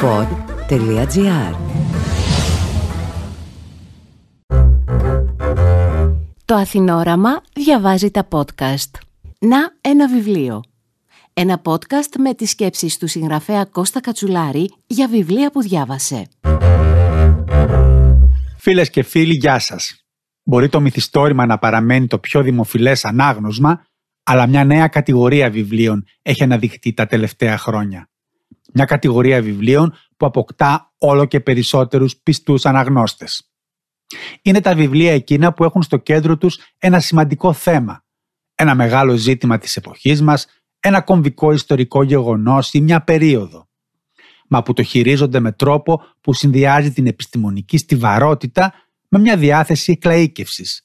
pod.gr Το Αθηνόραμα διαβάζει τα podcast. Να ένα βιβλίο. Ένα podcast με τις σκέψεις του συγγραφέα Κώστα Κατσουλάρη για βιβλία που διάβασε. Φίλες και φίλοι, γεια σας. Μπορεί το μυθιστόρημα να παραμένει το πιο δημοφιλές ανάγνωσμα, αλλά μια νέα κατηγορία βιβλίων έχει αναδειχθεί τα τελευταία χρόνια. Μια κατηγορία βιβλίων που αποκτά όλο και περισσότερους πιστούς αναγνώστες. Είναι τα βιβλία εκείνα που έχουν στο κέντρο τους ένα σημαντικό θέμα, ένα μεγάλο ζήτημα της εποχής μας, ένα κομβικό ιστορικό γεγονός ή μια περίοδο. Μα που το χειρίζονται με τρόπο που συνδυάζει την επιστημονική στιβαρότητα με μια διάθεση εκλαΐκευσης.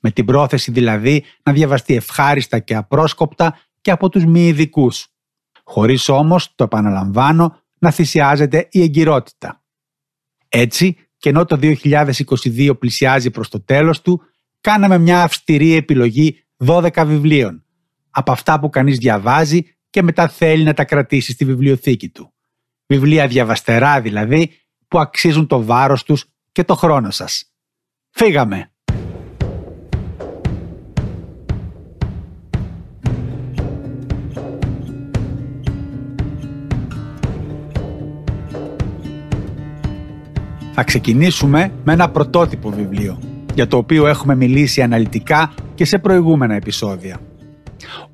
Με την πρόθεση δηλαδή να διαβαστεί ευχάριστα και απρόσκοπτα και από τους μη ειδικούς. Χωρίς όμως, το επαναλαμβάνω, να θυσιάζεται η εγκυρότητα. Έτσι, και ενώ το 2022 πλησιάζει προς το τέλος του, κάναμε μια αυστηρή επιλογή 12 βιβλίων, από αυτά που κανείς διαβάζει και μετά θέλει να τα κρατήσει στη βιβλιοθήκη του. Βιβλία διαβαστερά δηλαδή, που αξίζουν το βάρος τους και το χρόνο σας. Φύγαμε! Θα ξεκινήσουμε με ένα πρωτότυπο βιβλίο, για το οποίο έχουμε μιλήσει αναλυτικά και σε προηγούμενα επεισόδια.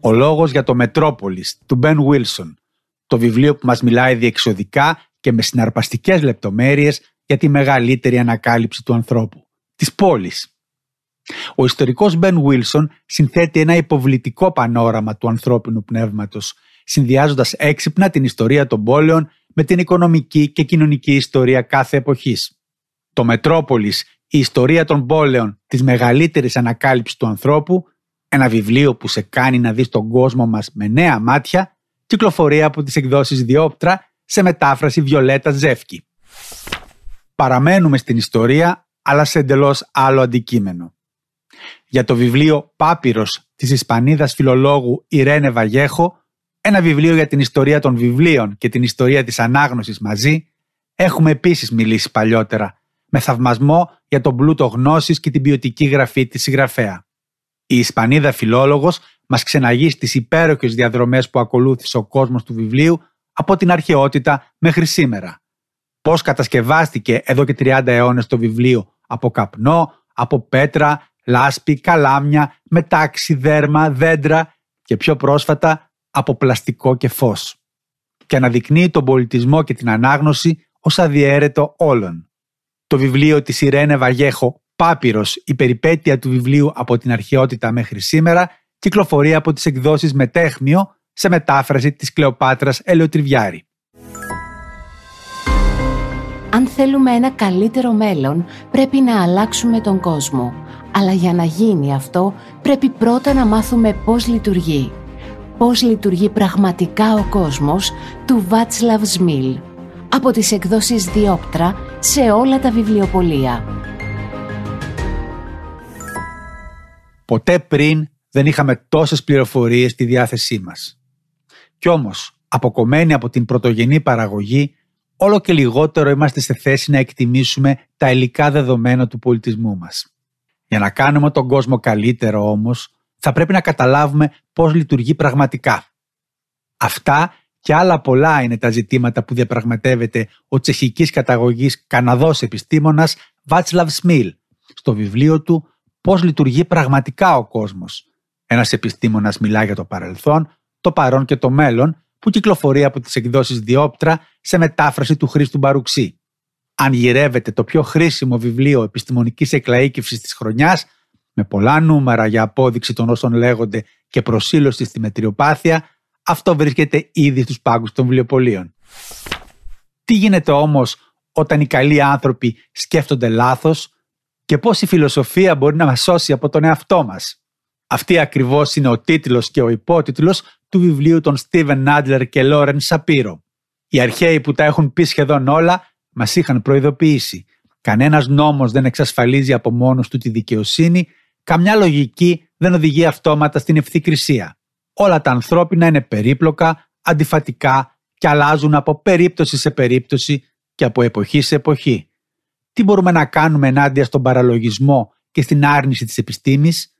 Ο λόγος για το Μετρόπολης του Ben Wilson, το βιβλίο που μας μιλάει διεξοδικά και με συναρπαστικές λεπτομέρειες για τη μεγαλύτερη ανακάλυψη του ανθρώπου, της πόλης. Ο ιστορικός Ben Wilson συνθέτει ένα υποβλητικό πανόραμα του ανθρώπινου πνεύματος, συνδυάζοντας έξυπνα την ιστορία των πόλεων με την οικονομική και κοινωνική ιστορία κάθε εποχής. Το Μετρόπολης, η ιστορία των πόλεων της μεγαλύτερης ανακάλυψης του ανθρώπου, ένα βιβλίο που σε κάνει να δεις τον κόσμο μας με νέα μάτια, κυκλοφορεί από τις εκδόσεις Διόπτρα σε μετάφραση Βιολέτα Ζεύκη. Παραμένουμε στην ιστορία, αλλά σε εντελώς άλλο αντικείμενο. Για το βιβλίο «Πάπυρος» της Ισπανίδας φιλολόγου Ιρένε Βαγέχο ένα βιβλίο για την ιστορία των βιβλίων και την ιστορία της ανάγνωσης μαζί, έχουμε επίσης μιλήσει παλιότερα, με θαυμασμό για τον πλούτο γνώσης και την ποιοτική γραφή της συγγραφέα. Η Ισπανίδα φιλόλογος μας ξεναγεί στις υπέροχες διαδρομές που ακολούθησε ο κόσμος του βιβλίου από την αρχαιότητα μέχρι σήμερα. Πώς κατασκευάστηκε εδώ και 30 αιώνες το βιβλίο από καπνό, από πέτρα, λάσπη, καλάμια, μετάξι, δέρμα, δέντρα και πιο πρόσφατα από πλαστικό και φως και αναδεικνύει τον πολιτισμό και την ανάγνωση ως αδιέρετο όλων. Το βιβλίο της Ιρένε Βαγέχο «Πάπυρος, η περιπέτεια του βιβλίου από την αρχαιότητα μέχρι σήμερα» κυκλοφορεί από τις εκδόσεις Μετέχμιο σε μετάφραση της Κλεοπάτρας Ελαιοτριβιάρη. Αν θέλουμε ένα καλύτερο μέλλον, πρέπει να αλλάξουμε τον κόσμο. Αλλά για να γίνει αυτό, πρέπει πρώτα να μάθουμε πώς λειτουργεί πώς λειτουργεί πραγματικά ο κόσμος του Václav Σμιλ από τις εκδόσεις Διόπτρα σε όλα τα βιβλιοπολία. Ποτέ πριν δεν είχαμε τόσες πληροφορίες στη διάθεσή μας. Κι όμως, αποκομμένοι από την πρωτογενή παραγωγή, όλο και λιγότερο είμαστε σε θέση να εκτιμήσουμε τα υλικά δεδομένα του πολιτισμού μας. Για να κάνουμε τον κόσμο καλύτερο όμως, θα πρέπει να καταλάβουμε πώς λειτουργεί πραγματικά. Αυτά και άλλα πολλά είναι τα ζητήματα που διαπραγματεύεται ο τσεχικής καταγωγής Καναδός επιστήμονας Βάτσλαβ Σμιλ στο βιβλίο του «Πώς λειτουργεί πραγματικά ο κόσμος». Ένας επιστήμονας μιλά για το παρελθόν, το παρόν και το μέλλον που κυκλοφορεί από τις εκδόσεις Διόπτρα σε μετάφραση του Χρήστου Μπαρουξή. Αν γυρεύεται το πιο χρήσιμο βιβλίο επιστημονικής εκλαΐκευσης της χρονιάς, με πολλά νούμερα για απόδειξη των όσων λέγονται και προσήλωση στη μετριοπάθεια, αυτό βρίσκεται ήδη στους πάγκους των βιβλιοπολίων. Τι γίνεται όμως όταν οι καλοί άνθρωποι σκέφτονται λάθος και πώς η φιλοσοφία μπορεί να μας σώσει από τον εαυτό μας; Αυτή ακριβώς είναι ο τίτλος και ο υπότιτλος του βιβλίου των Στίβεν Νάντλερ και Λόρεν Σαπύρο. Οι αρχαίοι που τα έχουν πει σχεδόν όλα μας είχαν προειδοποιήσει. Κανένας νόμος δεν εξασφαλίζει από μόνος του τη δικαιοσύνη Καμιά λογική δεν οδηγεί αυτόματα στην ευθύκρισία. Όλα τα ανθρώπινα είναι περίπλοκα, αντιφατικά και αλλάζουν από περίπτωση σε περίπτωση και από εποχή σε εποχή. Τι μπορούμε να κάνουμε ενάντια στον παραλογισμό και στην άρνηση της επιστήμης;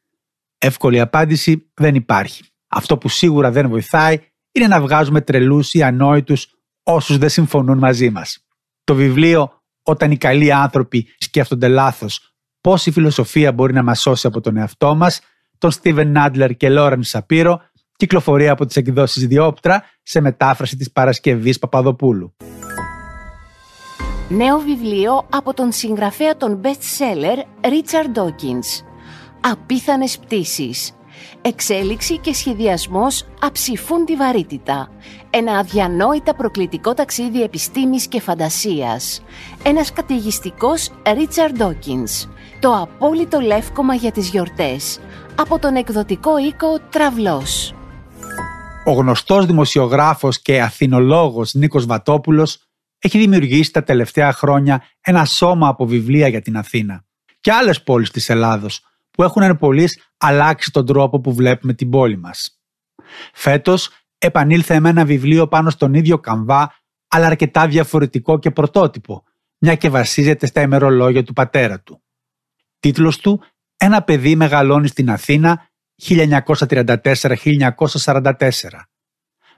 Εύκολη απάντηση δεν υπάρχει. Αυτό που σίγουρα δεν βοηθάει είναι να βγάζουμε τρελούς ή ανόητους όσους δεν συμφωνούν μαζί μας. Το βιβλίο «Όταν οι καλοί άνθρωποι σκέφτονται λάθος, πώς η φιλοσοφία μπορεί να μας σώσει από τον εαυτό μας» τον Στίβεν Νάντλερ και Λόρεν Σαπύρο κυκλοφορεί από τις εκδόσεις Διόπτρα σε μετάφραση της Παρασκευής Παπαδοπούλου. Νέο βιβλίο από τον συγγραφέα των best seller Richard Dawkins. Απίθανες πτήσεις. Εξέλιξη και σχεδιασμός αψηφούν τη βαρύτητα. Ένα αδιανόητα προκλητικό ταξίδι επιστήμης και φαντασίας. Ένας καταιγιστικός Richard Dawkins. Το απόλυτο λεύκομα για τις γιορτές. Από τον εκδοτικό οίκο Τραυλός. Ο γνωστός δημοσιογράφος και αθηνολόγος Νίκος Βατόπουλος έχει δημιουργήσει τα τελευταία χρόνια ένα σώμα από βιβλία για την Αθήνα και άλλες πόλεις της Ελλάδος που έχουν εν αλλάξει τον τρόπο που βλέπουμε την πόλη μας. Φέτος επανήλθε με ένα βιβλίο πάνω στον ίδιο καμβά αλλά αρκετά διαφορετικό και πρωτότυπο, μια και βασίζεται στα ημερολόγια του πατέρα του. Τίτλος του «Ένα παιδί μεγαλώνει στην Αθήνα 1934-1944».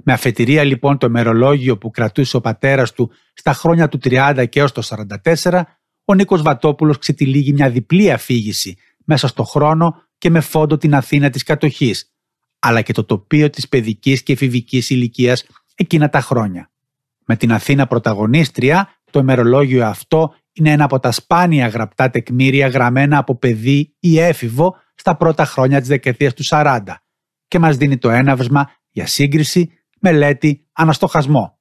Με αφετηρία λοιπόν το ημερολόγιο που κρατούσε ο πατέρας του στα χρόνια του 30 και έως το 44, ο Νίκος Βατόπουλος ξετυλίγει μια διπλή αφήγηση μέσα στο χρόνο και με φόντο την Αθήνα της κατοχής, αλλά και το τοπίο της παιδικής και εφηβικής ηλικίας εκείνα τα χρόνια. Με την Αθήνα πρωταγωνίστρια, το ημερολόγιο αυτό είναι ένα από τα σπάνια γραπτά τεκμήρια γραμμένα από παιδί ή έφηβο στα πρώτα χρόνια της δεκαετίας του 40 και μας δίνει το έναυσμα για σύγκριση, μελέτη, αναστοχασμό.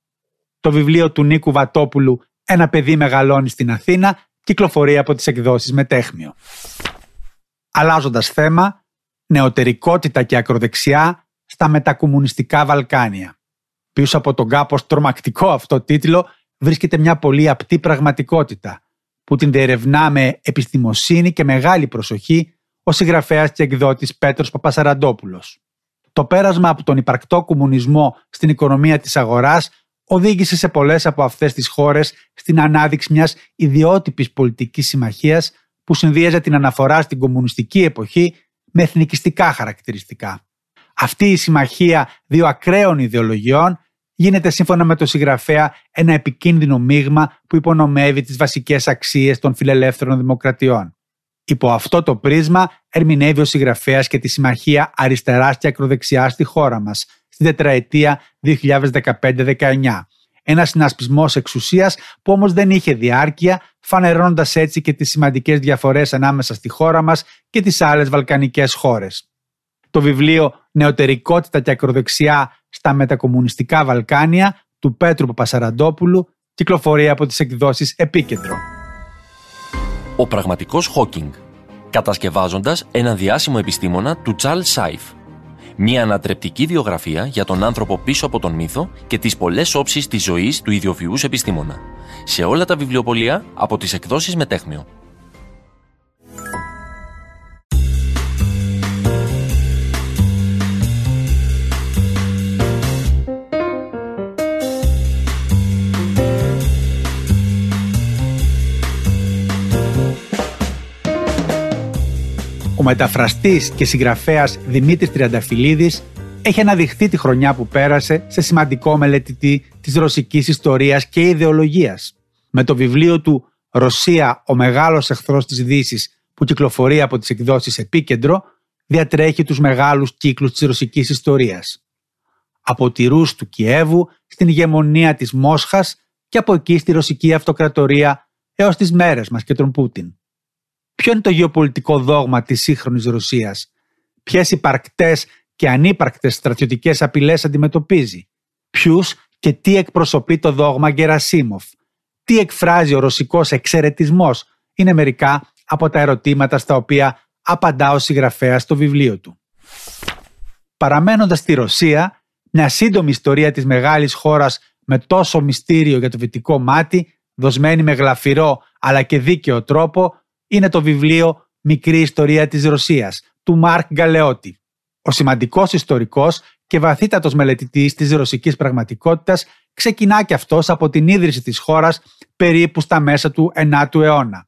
Το βιβλίο του Νίκου Βατόπουλου «Ένα παιδί μεγαλώνει στην Αθήνα» κυκλοφορεί από τις εκδόσεις Μετέχμιο. Αλλάζοντας θέμα, νεωτερικότητα και ακροδεξιά στα μετακομμουνιστικά Βαλκάνια. Πίσω από τον κάπως τρομακτικό αυτό τίτλο βρίσκεται μια πολύ απτή πραγματικότητα που την διερευνά με επιστημοσύνη και μεγάλη προσοχή ο συγγραφέας και εκδότης Πέτρος Παπασαραντόπουλος. Το πέρασμα από τον υπαρκτό κομμουνισμό στην οικονομία της αγοράς οδήγησε σε πολλές από αυτές τις χώρες στην ανάδειξη μιας ιδιότυπης πολιτικής συμμαχίας που συνδύαζε την αναφορά στην κομμουνιστική εποχή με εθνικιστικά χαρακτηριστικά. Αυτή η συμμαχία δύο ακραίων ιδεολογιών γίνεται σύμφωνα με το συγγραφέα ένα επικίνδυνο μείγμα που υπονομεύει τις βασικές αξίες των φιλελεύθερων δημοκρατιών. Υπό αυτό το πρίσμα ερμηνεύει ο συγγραφέας και τη συμμαχία αριστεράς και ακροδεξιάς στη χώρα μας, στην τετραετία 2015-19. Ένα συνασπισμός εξουσίας που όμως δεν είχε διάρκεια, φανερώνοντας έτσι και τις σημαντικές διαφορές ανάμεσα στη χώρα μας και τις άλλες βαλκανικές χώρες. Το βιβλίο Νεωτερικότητα και Ακροδεξιά στα μετακομμουνιστικά Βαλκάνια του Πέτρου Παπασαραντόπουλου κυκλοφορεί από τις εκδόσεις Επίκεντρο. Ο πραγματικός Χόκινγκ, κατασκευάζοντας έναν διάσημο επιστήμονα του Τσάλ Σάιφ. Μια ανατρεπτική βιογραφία για τον άνθρωπο πίσω από τον μύθο και τις πολλές όψεις της ζωής του ιδιοφυούς επιστήμονα. Σε όλα τα βιβλιοπολία από τις εκδόσεις Μετέχμιο. Ο μεταφραστής και συγγραφέας Δημήτρης Τριανταφυλλίδης έχει αναδειχθεί τη χρονιά που πέρασε σε σημαντικό μελετητή της ρωσικής ιστορίας και ιδεολογίας. Με το βιβλίο του «Ρωσία, ο μεγάλος εχθρός της δύσης που κυκλοφορεί από τις εκδόσεις Επίκεντρο, διατρέχει τους μεγάλους κύκλους της ρωσικής ιστορίας. Από τη Ρούς του Κιέβου στην ηγεμονία της Μόσχας και από εκεί στη ρωσική αυτοκρατορία έως τις μέρες μας και τον Πούτιν. Ποιο είναι το γεωπολιτικό δόγμα της σύγχρονης Ρωσίας, ποιες υπαρκτές και ανύπαρκτες στρατιωτικές απειλές αντιμετωπίζει, ποιους και τι εκπροσωπεί το δόγμα Γκερασίμοφ, τι εκφράζει ο ρωσικός εξαιρετισμός, είναι μερικά από τα ερωτήματα στα οποία απαντά ο συγγραφέας στο βιβλίο του. Παραμένοντας στη Ρωσία, μια σύντομη ιστορία της μεγάλης χώρας με τόσο μυστήριο για το βυτικό μάτι, δοσμένη με γλαφυρό αλλά και δίκαιο τρόπο, είναι το βιβλίο «Μικρή ιστορία της Ρωσίας» του Μάρκ Γκαλεότη. Ο σημαντικός ιστορικός και βαθύτατος μελετητής της ρωσικής πραγματικότητας ξεκινά και αυτός από την ίδρυση της χώρας περίπου στα μέσα του 9ου αιώνα.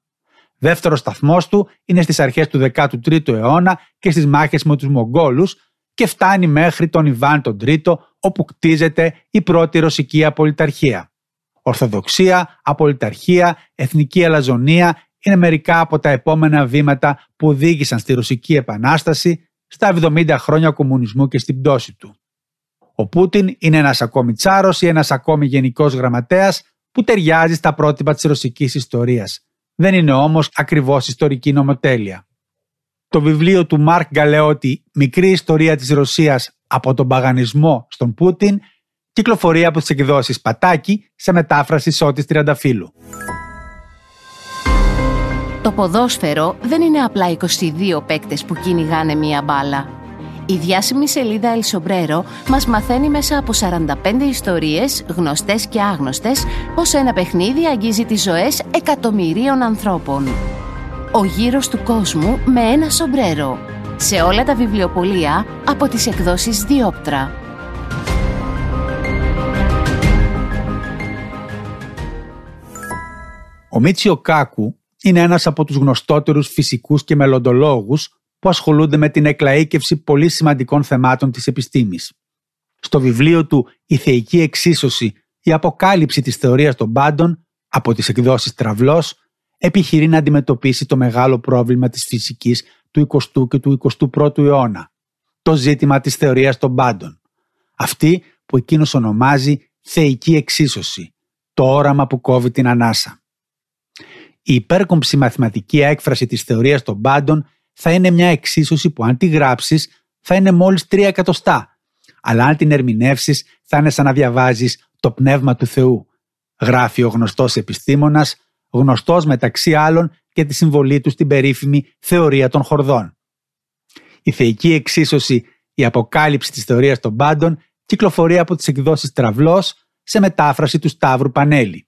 Δεύτερος σταθμός του είναι στις αρχές του 13ου αιώνα και στις μάχες με τους Μογγόλους και φτάνει μέχρι τον Ιβάν τον Τρίτο όπου κτίζεται η πρώτη ρωσική απολυταρχία. Ορθοδοξία, απολυταρχία, εθνική αλαζονία είναι μερικά από τα επόμενα βήματα που οδήγησαν στη Ρωσική Επανάσταση στα 70 χρόνια κομμουνισμού και στην πτώση του. Ο Πούτιν είναι ένας ακόμη τσάρος ή ένας ακόμη γενικός γραμματέας που ταιριάζει στα πρότυπα της ρωσικής ιστορίας. Δεν είναι όμως ακριβώς ιστορική νομοτέλεια. Το βιβλίο του Μάρκ Γκαλεότη «Μικρή ιστορία της Ρωσίας από τον παγανισμό στον Πούτιν» κυκλοφορεί από τις εκδόσεις Πατάκη σε μετάφραση Σώτης Τριανταφύλου. Το ποδόσφαιρο δεν είναι απλά 22 παίκτες που κυνηγάνε μία μπάλα. Η διάσημη σελίδα El Sombrero μας μαθαίνει μέσα από 45 ιστορίες, γνωστές και άγνωστες, πως ένα παιχνίδι αγγίζει τις ζωές εκατομμυρίων ανθρώπων. Ο γύρος του κόσμου με ένα σομπρέρο. Σε όλα τα βιβλιοπολία από τις εκδόσεις Διόπτρα. Ο Μίτσιο Κάκου είναι ένας από τους γνωστότερους φυσικούς και μελλοντολόγους που ασχολούνται με την εκλαΐκευση πολύ σημαντικών θεμάτων της επιστήμης. Στο βιβλίο του «Η θεϊκή εξίσωση, η αποκάλυψη της θεωρίας των πάντων» από τις εκδόσεις Τραυλός, επιχειρεί να αντιμετωπίσει το μεγάλο πρόβλημα της φυσικής του 20ου και του 21ου αιώνα. Το ζήτημα της θεωρίας των πάντων. Αυτή που εκείνος ονομάζει θεϊκή εξίσωση, το όραμα που κόβει την ανάσα. Η υπέρκομψη μαθηματική έκφραση της θεωρίας των πάντων θα είναι μια εξίσωση που αν τη γράψεις θα είναι μόλις τρία εκατοστά. Αλλά αν την ερμηνεύσεις θα είναι σαν να διαβάζεις το πνεύμα του Θεού. Γράφει ο γνωστός επιστήμονας, γνωστός μεταξύ άλλων και τη συμβολή του στην περίφημη θεωρία των χορδών. Η θεϊκή εξίσωση, η αποκάλυψη της θεωρίας των πάντων κυκλοφορεί από τις εκδόσεις Τραυλός σε μετάφραση του Σταύρου Πανέλη.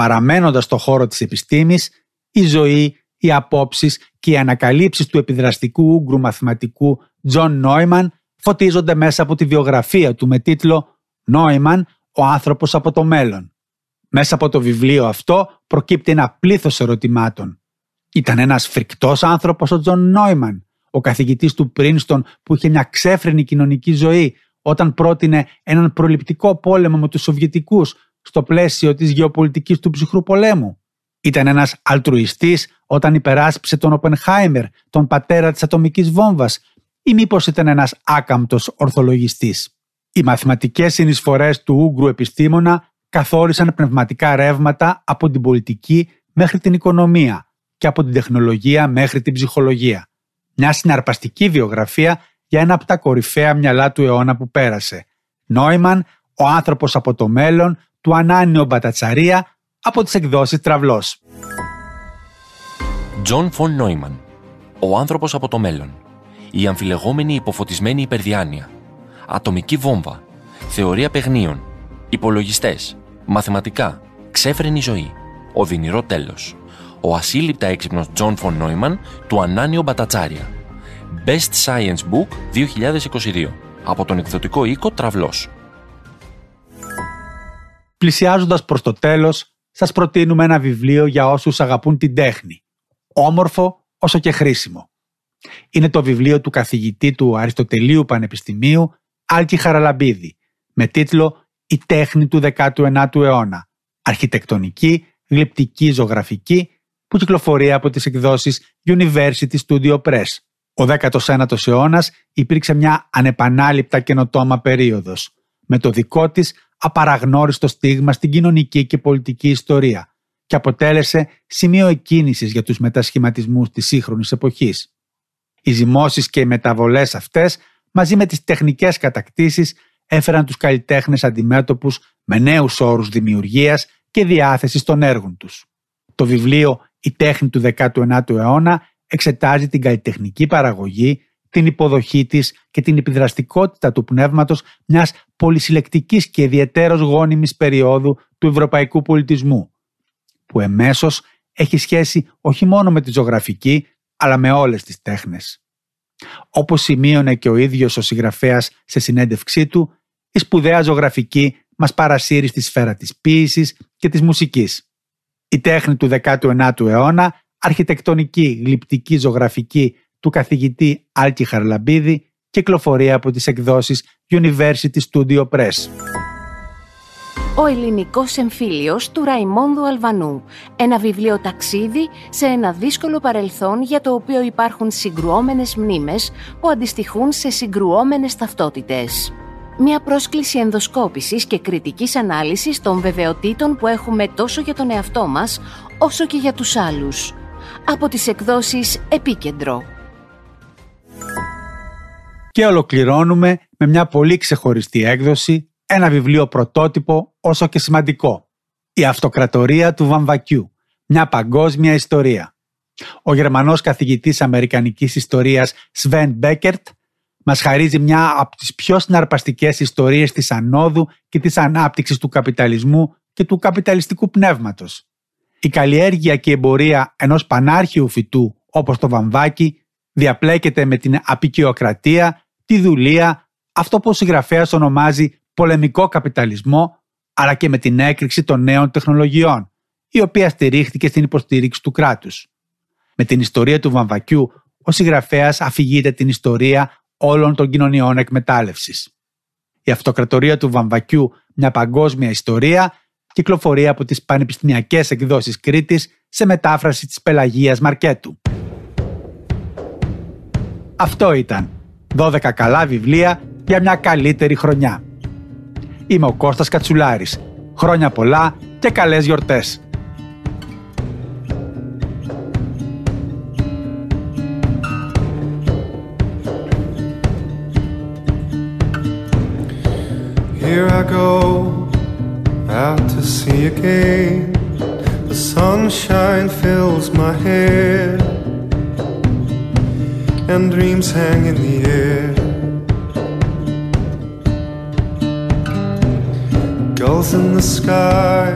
Παραμένοντας στο χώρο της επιστήμης, η ζωή, οι απόψεις και οι ανακαλύψεις του επιδραστικού Ούγγρου μαθηματικού Τζον Νόιμαν φωτίζονται μέσα από τη βιογραφία του με τίτλο «Νόιμαν, ο άνθρωπος από το μέλλον». Μέσα από το βιβλίο αυτό προκύπτει ένα πλήθος ερωτημάτων. Ήταν ένας φρικτός άνθρωπος ο Τζον Νόιμαν, ο καθηγητής του Πρίνστον που είχε μια ξέφρενη κοινωνική ζωή όταν πρότεινε έναν προληπτικό πόλεμο με τους Σοβιετικούς στο πλαίσιο της γεωπολιτικής του ψυχρού πολέμου. Ήταν ένας αλτρουιστής όταν υπεράσπισε τον Οπενχάιμερ, τον πατέρα της ατομικής βόμβας ή μήπως ήταν ένας άκαμπτος ορθολογιστής. Οι μαθηματικές συνεισφορές του Ούγκρου επιστήμονα καθόρισαν πνευματικά ρεύματα από την πολιτική μέχρι την οικονομία και από την τεχνολογία μέχρι την ψυχολογία. Μια συναρπαστική βιογραφία για ένα από τα κορυφαία μυαλά του αιώνα που πέρασε. Νόημαν, ο άνθρωπος από το μέλλον, του Ανάνιο Μπατατσαρία, από τις εκδόσεις Τραυλός. Τζον Φον Νόιμαν. Ο άνθρωπος από το μέλλον. Η αμφιλεγόμενη υποφωτισμένη υπερδιάνοια. Ατομική βόμβα. Θεωρία παιγνίων. Υπολογιστές. Μαθηματικά. Ξέφρενη ζωή. Οδυνηρό τέλος. Ο ασύλληπτα έξυπνος Τζον Φον Νόιμαν του Ανάνιο Μπατατσάρια. Best Science Book 2022. Από τον εκδοτικό οίκο Τραυλός. Πλησιάζοντας προς το τέλος, σας προτείνουμε ένα βιβλίο για όσους αγαπούν την τέχνη. Όμορφο όσο και χρήσιμο. Είναι το βιβλίο του καθηγητή του Αριστοτελείου Πανεπιστημίου Άλκη Χαραλαμπίδη με τίτλο «Η τέχνη του 19ου αιώνα. Αρχιτεκτονική, γλυπτική, ζωγραφική» που κυκλοφορεί από τις εκδόσεις University Studio Press. Ο 19ος αιώνας υπήρξε μια ανεπανάληπτα καινοτόμα περίοδος με το δικό της απαραγνώριστο στίγμα στην κοινωνική και πολιτική ιστορία και αποτέλεσε σημείο εκκίνησης για τους μετασχηματισμούς της σύγχρονης εποχής. Οι ζυμώσεις και οι μεταβολές αυτές, μαζί με τις τεχνικές κατακτήσεις, έφεραν τους καλλιτέχνες αντιμέτωπους με νέους όρους δημιουργίας και διάθεσης των έργων τους. Το βιβλίο «Η τέχνη του 19ου αιώνα» εξετάζει την καλλιτεχνική παραγωγή την υποδοχή της και την επιδραστικότητα του πνεύματος μιας πολυσυλλεκτικής και ιδιαιτέρως γόνιμης περίοδου του ευρωπαϊκού πολιτισμού, που εμέσως έχει σχέση όχι μόνο με τη ζωγραφική, αλλά με όλες τις τέχνες. Όπως σημείωνε και ο ίδιος ο συγγραφέας σε συνέντευξή του, η σπουδαία ζωγραφική μας παρασύρει στη σφαίρα της ποίησης και της μουσικής. Η τέχνη του 19ου αιώνα, αρχιτεκτονική, γλυπτική, ζωγραφική του καθηγητή Άλκη Χαρλαμπίδη, κυκλοφορεί από τις εκδόσεις University Studio Press. Ο ελληνικός εμφύλιος του Ραϊμόνδου Αλβανού. Ένα βιβλίο ταξίδι σε ένα δύσκολο παρελθόν για το οποίο υπάρχουν συγκρουόμενες μνήμες που αντιστοιχούν σε συγκρουόμενες ταυτότητες. Μια πρόσκληση ενδοσκόπησης και κριτικής ανάλυσης των βεβαιοτήτων που έχουμε τόσο για τον εαυτό μας όσο και για τους άλλους. Από τις εκδόσεις Επίκεντρο. Και ολοκληρώνουμε με μια πολύ ξεχωριστή έκδοση ένα βιβλίο πρωτότυπο όσο και σημαντικό. Η Αυτοκρατορία του Βαμβακιού. Μια παγκόσμια ιστορία. Ο Γερμανός καθηγητής Αμερικανικής Ιστορίας Σβέν Μπέκερτ μας χαρίζει μια από τις πιο συναρπαστικές ιστορίες της ανόδου και της ανάπτυξης του καπιταλισμού και του καπιταλιστικού πνεύματος. Η καλλιέργεια και η εμπορία ενός πανάρχιου φυτού όπως το βαμβάκι διαπλέκεται με την απεικιοκρατία, τη δουλεία, αυτό που ο συγγραφέας ονομάζει πολεμικό καπιταλισμό, αλλά και με την έκρηξη των νέων τεχνολογιών, η οποία στηρίχθηκε στην υποστήριξη του κράτους. Με την ιστορία του βαμβακιού, ο συγγραφέας αφηγείται την ιστορία όλων των κοινωνιών εκμετάλλευσης. Η αυτοκρατορία του βαμβακιού, μια παγκόσμια ιστορία, κυκλοφορεί από τις πανεπιστημιακές εκδόσεις Κρήτης σε μετάφραση της Πελαγίας Μαρκέτου. Αυτό ήταν 12 καλά βιβλία για μια καλύτερη χρονιά. Είμαι ο Κώστας Κατσουλάρης. Χρόνια πολλά και καλές γιορτές. Here I go out to sea again. The sunshine fills my hair, and dreams hang in the air. Gulls in the sky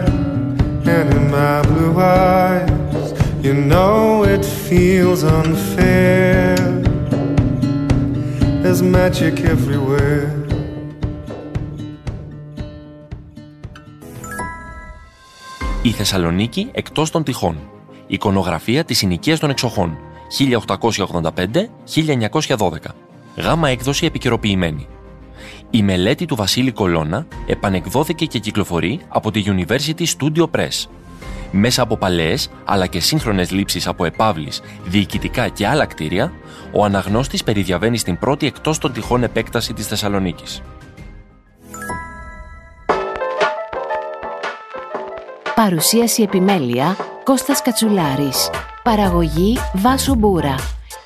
and in my blue eyes, you know it feels unfair. There's magic everywhere. Η Θεσσαλονίκη εκτός των τυχών. Εικονογραφία της συνοικίας των εξοχών. 1885-1912. Γάμα έκδοση επικαιροποιημένη. Η μελέτη του Βασίλη Κολώνα επανεκδόθηκε και κυκλοφορεί από τη University Studio Press. Μέσα από παλαιές αλλά και σύγχρονες λήψεις από επαύλεις, διοικητικά και άλλα κτίρια, ο αναγνώστης περιδιαβαίνει στην πρώτη εκτός των τυχών επέκταση της Θεσσαλονίκης. Παρουσίαση επιμέλεια Κώστας Κατσουλάρης. Παραγωγή Βάσο Μπούρα.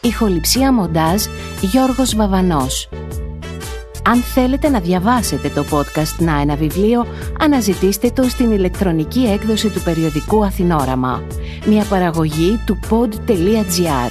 Ηχοληψία μοντάζ Γιώργος Βαβανός. Αν θέλετε να διαβάσετε το podcast «Να ένα βιβλίο», αναζητήστε το στην ηλεκτρονική έκδοση του περιοδικού Αθηνόραμα. Μια παραγωγή του pod.gr.